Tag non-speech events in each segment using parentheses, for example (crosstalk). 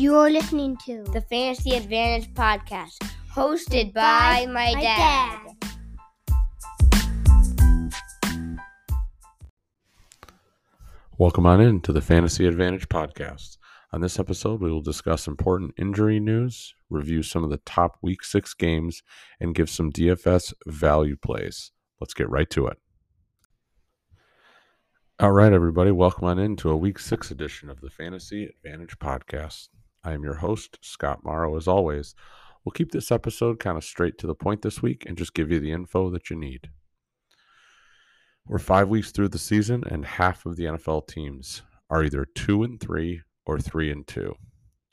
You're listening to the Fantasy Advantage podcast, hosted by, my, dad. Welcome on in to the Fantasy Advantage podcast. On this episode, we will discuss important injury news, review some of the top week six games, and give some DFS value plays. Let's get right to it. All right, everybody, welcome on into a week six edition of the Fantasy Advantage podcast. I am your host, Scott Morrow, as always. We'll keep this episode kind of straight to the point this week and just give you the info that you need. We're five weeks through the season, and half of the NFL teams are either two and three or three and two.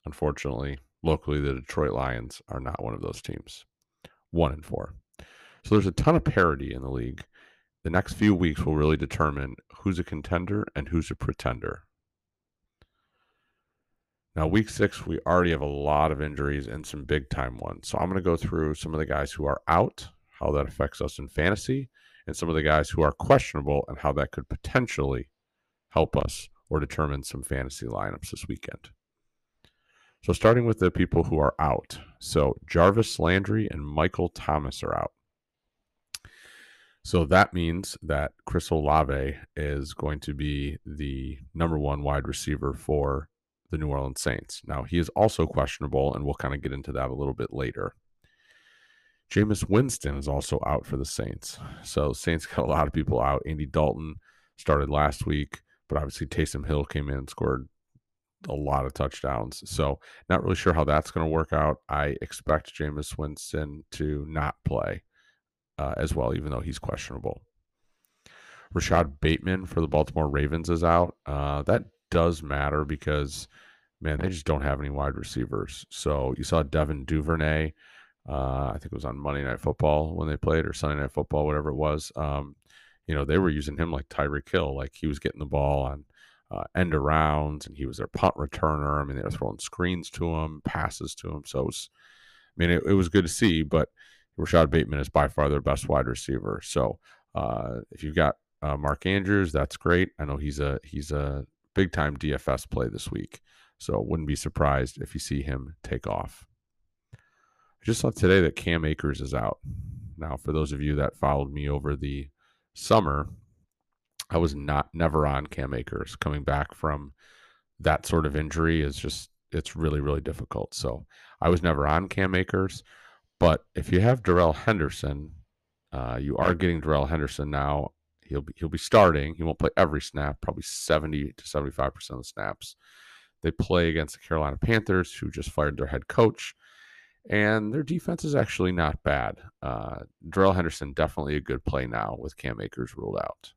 Unfortunately, locally, the Detroit Lions are not one of those teams. One and four. So there's a ton of parity in the league. The next few weeks will really determine who's a contender and who's a pretender. Now, week six, we already have a lot of injuries and some big time ones. So I'm going to go through some of the guys who are out, how that affects us in fantasy, and some of the guys who are questionable and how that could potentially help us or determine some fantasy lineups this weekend. So, starting with the people who are out. So, Jarvis Landry and Michael Thomas are out. So, that means that Chris Olave is going to be the number one wide receiver for the New Orleans Saints. Now, he is also questionable, and we'll kind of get into that a little bit later. Jameis Winston is also out for the Saints. So Saints (laughs) got a lot of people out. Andy Dalton started last week, but obviously Taysom Hill came in and scored a lot of touchdowns. So not really sure how that's going to work out. I expect Jameis Winston to not play uh, as well, even though he's questionable. Rashod Bateman for the Baltimore Ravens is out. Uh, that does matter because, man, they just don't have any wide receivers. So you saw Devin Duvernay uh, I think it was on Monday Night Football when they played, or Sunday Night Football, whatever it was. Um, you know, they were using him like Tyreek Hill, like he was getting the ball on uh, end arounds, and he was their punt returner. I mean, they were throwing screens to him, passes to him. So it was, I mean, it, it was good to see. But Rashod Bateman is by far their best wide receiver. So uh, if you've got uh, Mark Andrews, that's great. I know he's a he's a big time DFS play this week. So wouldn't be surprised if you see him take off I just saw today that Cam Akers is out. Now, for those of you that followed me over the summer, I was not never on Cam Akers. Coming back from that sort of injury is just it's really really difficult. So I was never on Cam Akers, but if you have Darrell Henderson, uh, you are getting Darrell Henderson now. He'll be he'll be starting. He won't play every snap, probably seventy to seventy five percent of the snaps. They play against the Carolina Panthers, who just fired their head coach and their defense is actually not bad. Uh, Darrell Henderson definitely a good play now with Cam Akers ruled out.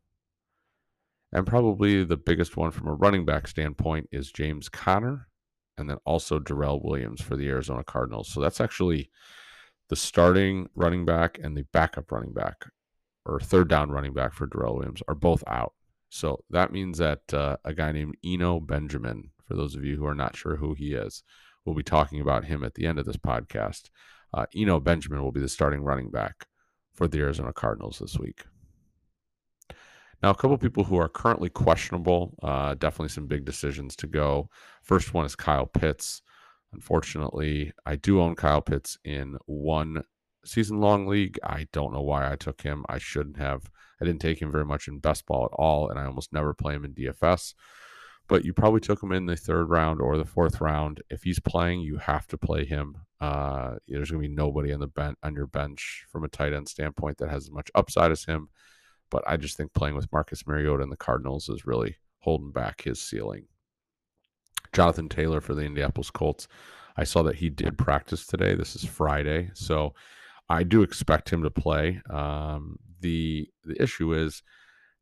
And probably the biggest one from a running back standpoint is James Conner, and then also Darrel Williams for the Arizona Cardinals. So that's actually the starting running back and the backup running back, or third down running back for Darrel Williams, are both out. So that means that uh, a guy named Eno Benjamin, for those of you who are not sure who he is, We'll be talking about him at the end of this podcast. Uh, Eno Benjamin will be the starting running back for the Arizona Cardinals this week. Now, a couple people who are currently questionable, uh, definitely some big decisions to go. First one is Kyle Pitts. Unfortunately, I do own Kyle Pitts in one season long league. I don't know why I took him. I shouldn't have. I didn't take him very much in best ball at all, and I almost never play him in DFS but you probably took him in the third round or the fourth round. If he's playing, you have to play him. Uh, there's going to be nobody on the bench on your bench from a tight end standpoint that has as much upside as him. But I just think playing with Marcus Mariota and the Cardinals is really holding back his ceiling. Jonathan Taylor for the Indianapolis Colts. I saw that he did practice today. This is Friday, so I do expect him to play. Um, the the issue is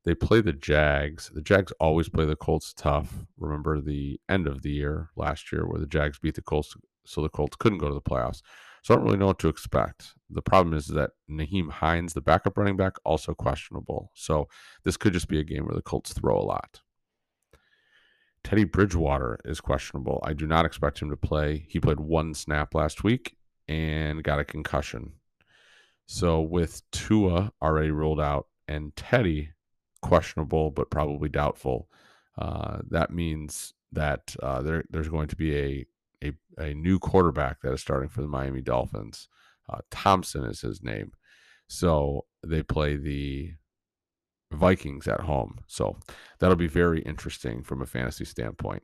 they play the Jags. The Jags always play the Colts tough. Remember the end of the year last year where the Jags beat the Colts, so the Colts couldn't go to the playoffs. So I don't really know what to expect. The problem is that Nyheim Hines, the backup running back, also questionable. So this could just be a game where the Colts throw a lot. Teddy Bridgewater is questionable. I do not expect him to play. He played one snap last week and got a concussion. So with Tua already ruled out and Teddy questionable, but probably doubtful. Uh, that means that uh, there, there's going to be a a, a new quarterback that is starting for the Miami Dolphins. Uh, Thompson is his name. So they play the Vikings at home. So that'll be very interesting from a fantasy standpoint.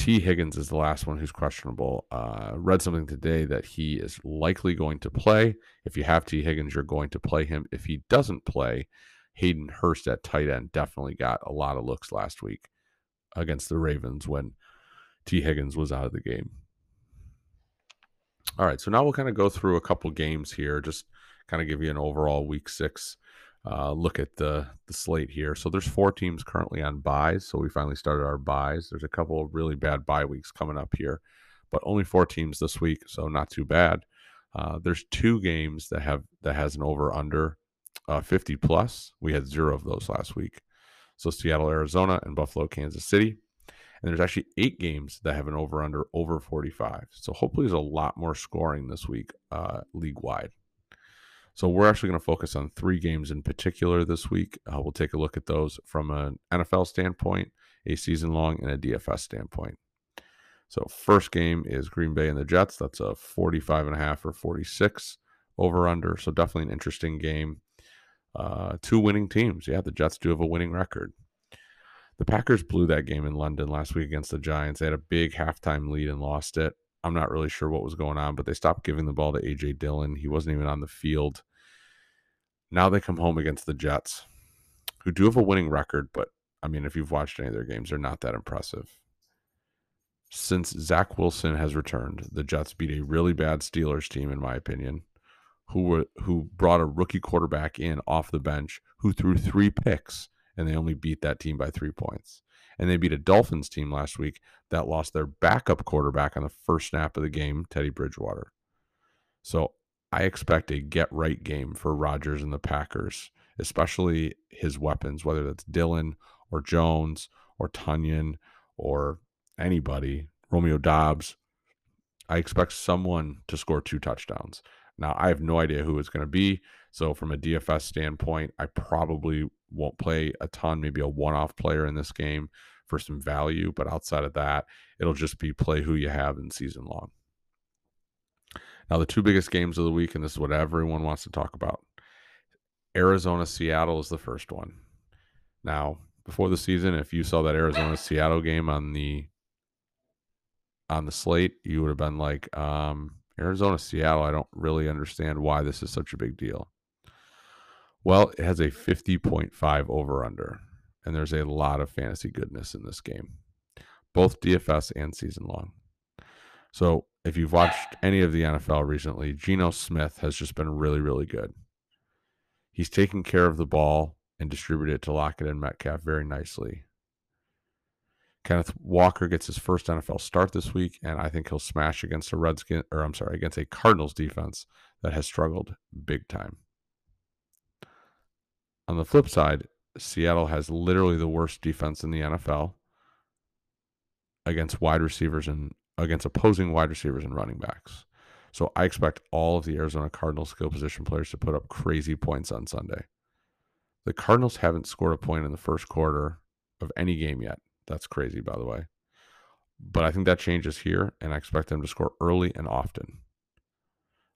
Tee Higgins is the last one who's questionable. Uh, read something today that he is likely going to play. If you have Tee Higgins, you're going to play him. If he doesn't play, Hayden Hurst at tight end definitely got a lot of looks last week against the Ravens when Tee Higgins was out of the game. All right, so now we'll kind of go through a couple games here, just kind of give you an overall week six uh, look at the the slate here. So there's four teams currently on buys. So we finally started our buys. There's a couple of really bad buy weeks coming up here, but only four teams this week, so not too bad. Uh, there's two games that have that has an over under uh, 50 plus. We had zero of those last week. So Seattle, Arizona, and Buffalo, Kansas City. And there's actually eight games that have an over under over 45. So hopefully there's a lot more scoring this week uh, league wide. So we're actually going to focus on three games in particular this week. Uh, we'll take a look at those from an NFL standpoint, a season long, and a DFS standpoint. So first game is Green Bay and the Jets. That's a 45 and a half or 46 over under. So definitely an interesting game. Uh, two winning teams. Yeah, the Jets do have a winning record. The Packers blew that game in London last week against the Giants. They had a big halftime lead and lost it. I'm not really sure what was going on, but they stopped giving the ball to AJ Dillon. He wasn't even on the field. Now they come home against the Jets, who do have a winning record, but I mean, if you've watched any of their games, they're not that impressive. Since Zach Wilson has returned, the Jets beat a really bad Steelers team, in my opinion, who were who brought a rookie quarterback in off the bench who threw three picks, and they only beat that team by three points and they beat a Dolphins team last week that lost their backup quarterback on the first snap of the game, Teddy Bridgewater. So I expect a get right game for Rodgers and the Packers, especially his weapons, whether that's Dillon or Jones or Tonyan or anybody, Romeo Doubs. I expect someone to score two touchdowns. Now, I have no idea who it's going to be. So, from a DFS standpoint, I probably won't play a ton, maybe a one off player in this game for some value. But outside of that, it'll just be play who you have in season long. Now, the two biggest games of the week, and this is what everyone wants to talk about Arizona Seattle is the first one. Now, before the season, if you saw that Arizona Seattle game on the on the slate, you would have been like, um, Arizona Seattle, I don't really understand why this is such a big deal. Well, it has a 50.5 over under, and there's a lot of fantasy goodness in this game, both DFS and season long. So, if you've watched any of the NFL recently, Geno Smith has just been really, really good. He's taken care of the ball and distributed it to Lockett and Metcalf very nicely. Kenneth Walker gets his first NFL start this week, and I think he'll smash against a Redskin, or I'm sorry, against a Cardinals defense that has struggled big time. On the flip side, Seattle has literally the worst defense in the NFL against wide receivers and against opposing wide receivers and running backs. So I expect all of the Arizona Cardinals skill position players to put up crazy points on Sunday. The Cardinals haven't scored a point in the first quarter of any game yet. That's crazy, by the way. But I think that changes here, and I expect them to score early and often.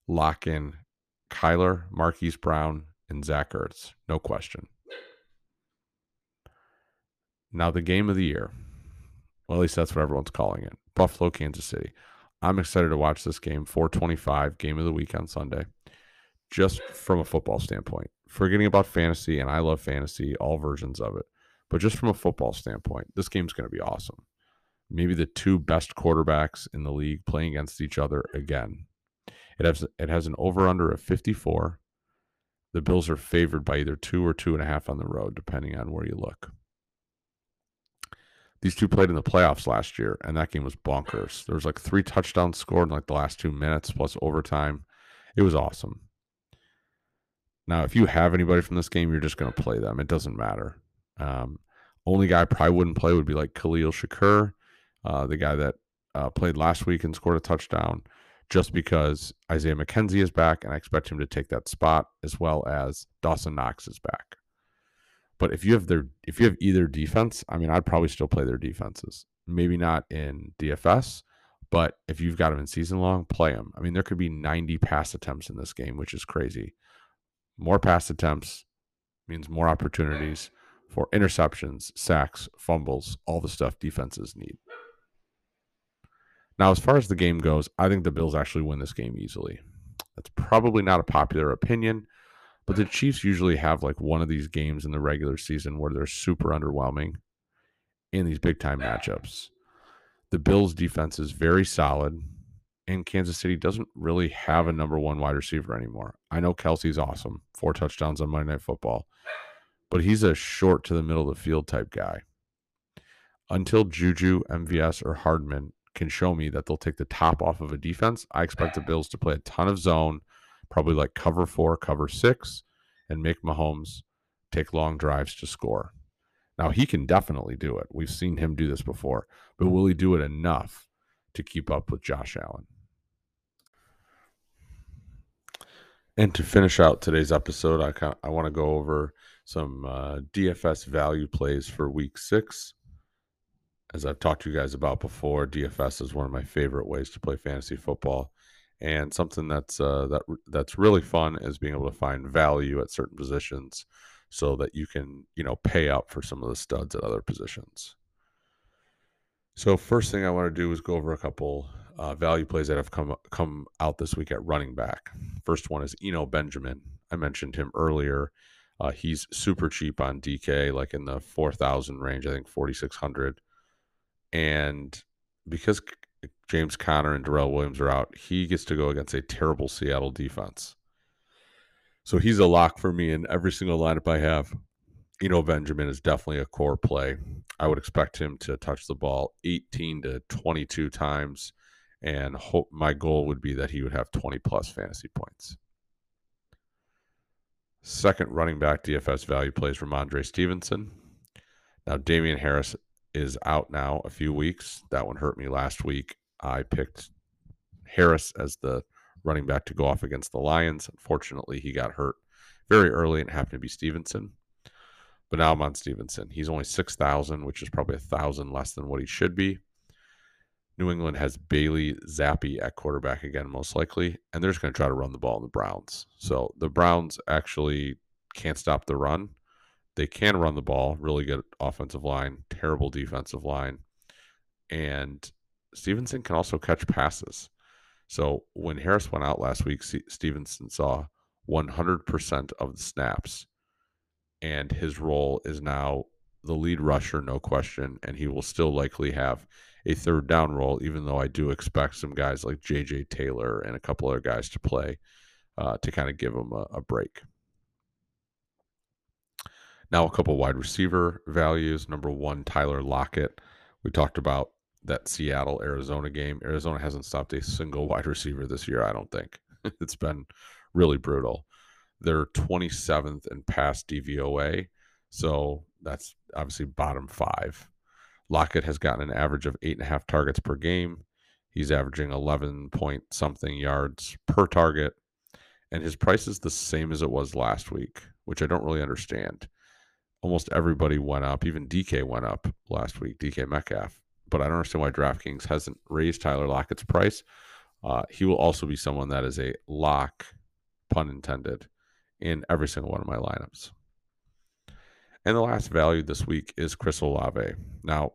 Lock in Kyler, Marquise Brown, and Zach Ertz. No question. Now, the game of the year. Well, at least that's what everyone's calling it Buffalo, Kansas City. I'm excited to watch this game, 425, game of the week on Sunday, just from a football standpoint. Forgetting about fantasy, and I love fantasy, all versions of it. But just from a football standpoint, this game's going to be awesome. Maybe the two best quarterbacks in the league playing against each other again. It has it has an over under of 54 the Bills are favored by either two or two and a half on the road, depending on where you look. These two played in the playoffs last year, and that game was bonkers. There was like three touchdowns scored in like the last two minutes plus overtime. It was awesome. Now, if you have anybody from this game, you're just going to play them. It doesn't matter. Um, only guy I probably wouldn't play would be like Khalil Shakir, uh, the guy that uh, played last week and scored a touchdown just because Isaiah McKenzie is back and I expect him to take that spot as well as Dawson Knox is back. But if you have their if you have either defense, I mean I'd probably still play their defenses. maybe not in DFS, but if you've got them in season long, play them. I mean, there could be 90 pass attempts in this game, which is crazy. More pass attempts means more opportunities for interceptions, sacks, fumbles, all the stuff defenses need. Now, as far as the game goes, I think the Bills actually win this game easily. That's probably not a popular opinion, but the Chiefs usually have like one of these games in the regular season where they're super underwhelming in these big time matchups. The Bills defense is very solid, and Kansas City doesn't really have a number one wide receiver anymore. I know Kelce's awesome, four touchdowns on Monday Night Football, but he's a short to the middle of the field type guy. Until Juju, MVS, or Hardman can show me that they'll take the top off of a defense, I expect the Bills to play a ton of zone, probably like cover four, cover six, and make Mahomes take long drives to score. Now, he can definitely do it. We've seen him do this before, but will he do it enough to keep up with Josh Allen? And to finish out today's episode, I, I want to go over some uh, DFS value plays for week six as I've talked to you guys about before, DFS is one of my favorite ways to play fantasy football, and something that's uh, that that's really fun is being able to find value at certain positions, so that you can you know pay up for some of the studs at other positions. So first thing I want to do is go over a couple uh, value plays that have come come out this week at running back. First one is Eno Benjamin. I mentioned him earlier. Uh, he's super cheap on DK, like in the four thousand range. I think forty six hundred and because James Conner and Darrel Williams are out, he gets to go against a terrible Seattle defense. So he's a lock for me in every single lineup I have. You know, Benjamin is definitely a core play. I would expect him to touch the ball 18 to 22 times, and hope my goal would be that he would have 20 plus fantasy points. Second running back DFS value plays Rhamondre Stevenson. Now, Damien Harris is out now a few weeks. That one hurt me last week. I picked Harris as the running back to go off against the Lions. Unfortunately, he got hurt very early and happened to be Stevenson. But now I'm on Stevenson. He's only 6,000, which is probably a 1,000 less than what he should be. New England has Bailey Zappe at quarterback again, most likely, and they're just going to try to run the ball in the Browns. So the Browns actually can't stop the run. They can run the ball, really good offensive line, terrible defensive line. And Stevenson can also catch passes. So when Harris went out last week, Stevenson saw 100% of the snaps. And his role is now the lead rusher, no question. And he will still likely have a third down role, even though I do expect some guys like J.J. Taylor and a couple other guys to play uh, to kind of give him a, a break. Now, a couple wide receiver values. Number one, Tyler Lockett. We talked about that Seattle Arizona game. Arizona hasn't stopped a single (laughs) wide receiver this year, I don't think. (laughs) it's been really brutal. They're 27th in pass DVOA. So that's obviously bottom five. Lockett has gotten an average of eight and a half targets per game. He's averaging 11 point something yards per target. And his price is the same as it was last week, which I don't really understand almost everybody went up. Even DK went up last week, DK Metcalf. But I don't understand why DraftKings hasn't raised Tyler Lockett's price. Uh, he will also be someone that is a lock, pun intended, in every single one of my lineups. And the last value this week is Chris Olave. Now,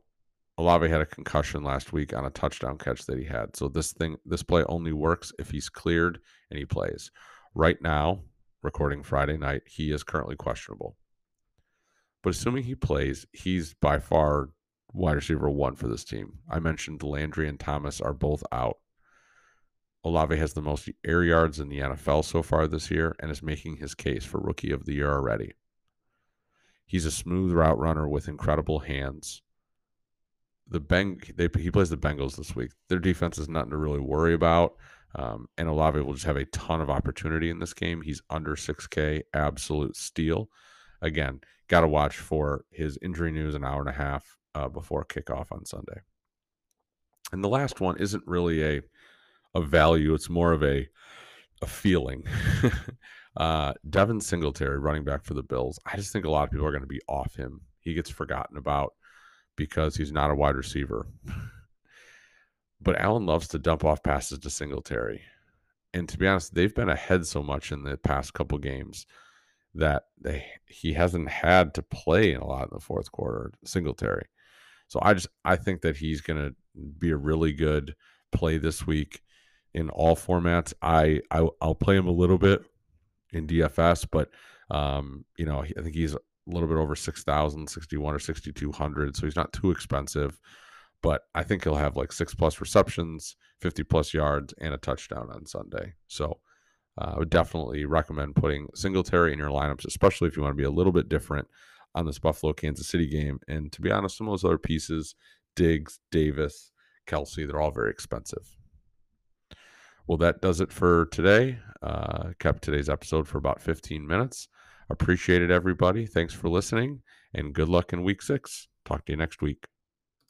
Olave had a concussion last week on a touchdown catch that he had. So this thing, this play only works if he's cleared and he plays. Right now, recording Friday night, he is currently questionable. But assuming he plays, he's by far wide receiver one for this team. I mentioned Landry and Thomas are both out. Olave has the most air yards in the NFL so far this year and is making his case for rookie of the year already. He's a smooth route runner with incredible hands. The Beng they, he plays the Bengals this week. Their defense is nothing to really worry about. Um, and Olave will just have a ton of opportunity in this game. He's under 6K, absolute steal. Again, got to watch for his injury news an hour and a half uh, before kickoff on Sunday. And the last one isn't really a a value; it's more of a a feeling. (laughs) uh, Devin Singletary, running back for the Bills. I just think a lot of people are going to be off him. He gets forgotten about because he's not a wide receiver. (laughs) but Allen loves to dump off passes to Singletary. And to be honest, they've been ahead so much in the past couple games that they he hasn't had to play a lot in the fourth quarter, Singletary. So I just I think that he's gonna be a really good play this week in all formats. I, I will play him a little bit in DFS, but um, you know, I think he's a little bit over 6,000, 61 or 6,200. So he's not too expensive, but I think he'll have like six plus receptions, 50 plus yards, and a touchdown on Sunday. So uh, I would definitely recommend putting Singletary in your lineups, especially if you want to be a little bit different on this Buffalo Kansas City game. And to be honest, some of those other pieces, Diggs, Davis, Kelce, they're all very expensive. Well, that does it for today. Uh, kept today's episode for about 15 minutes. Appreciate it, everybody. Thanks for listening, and good luck in week six. Talk to you next week.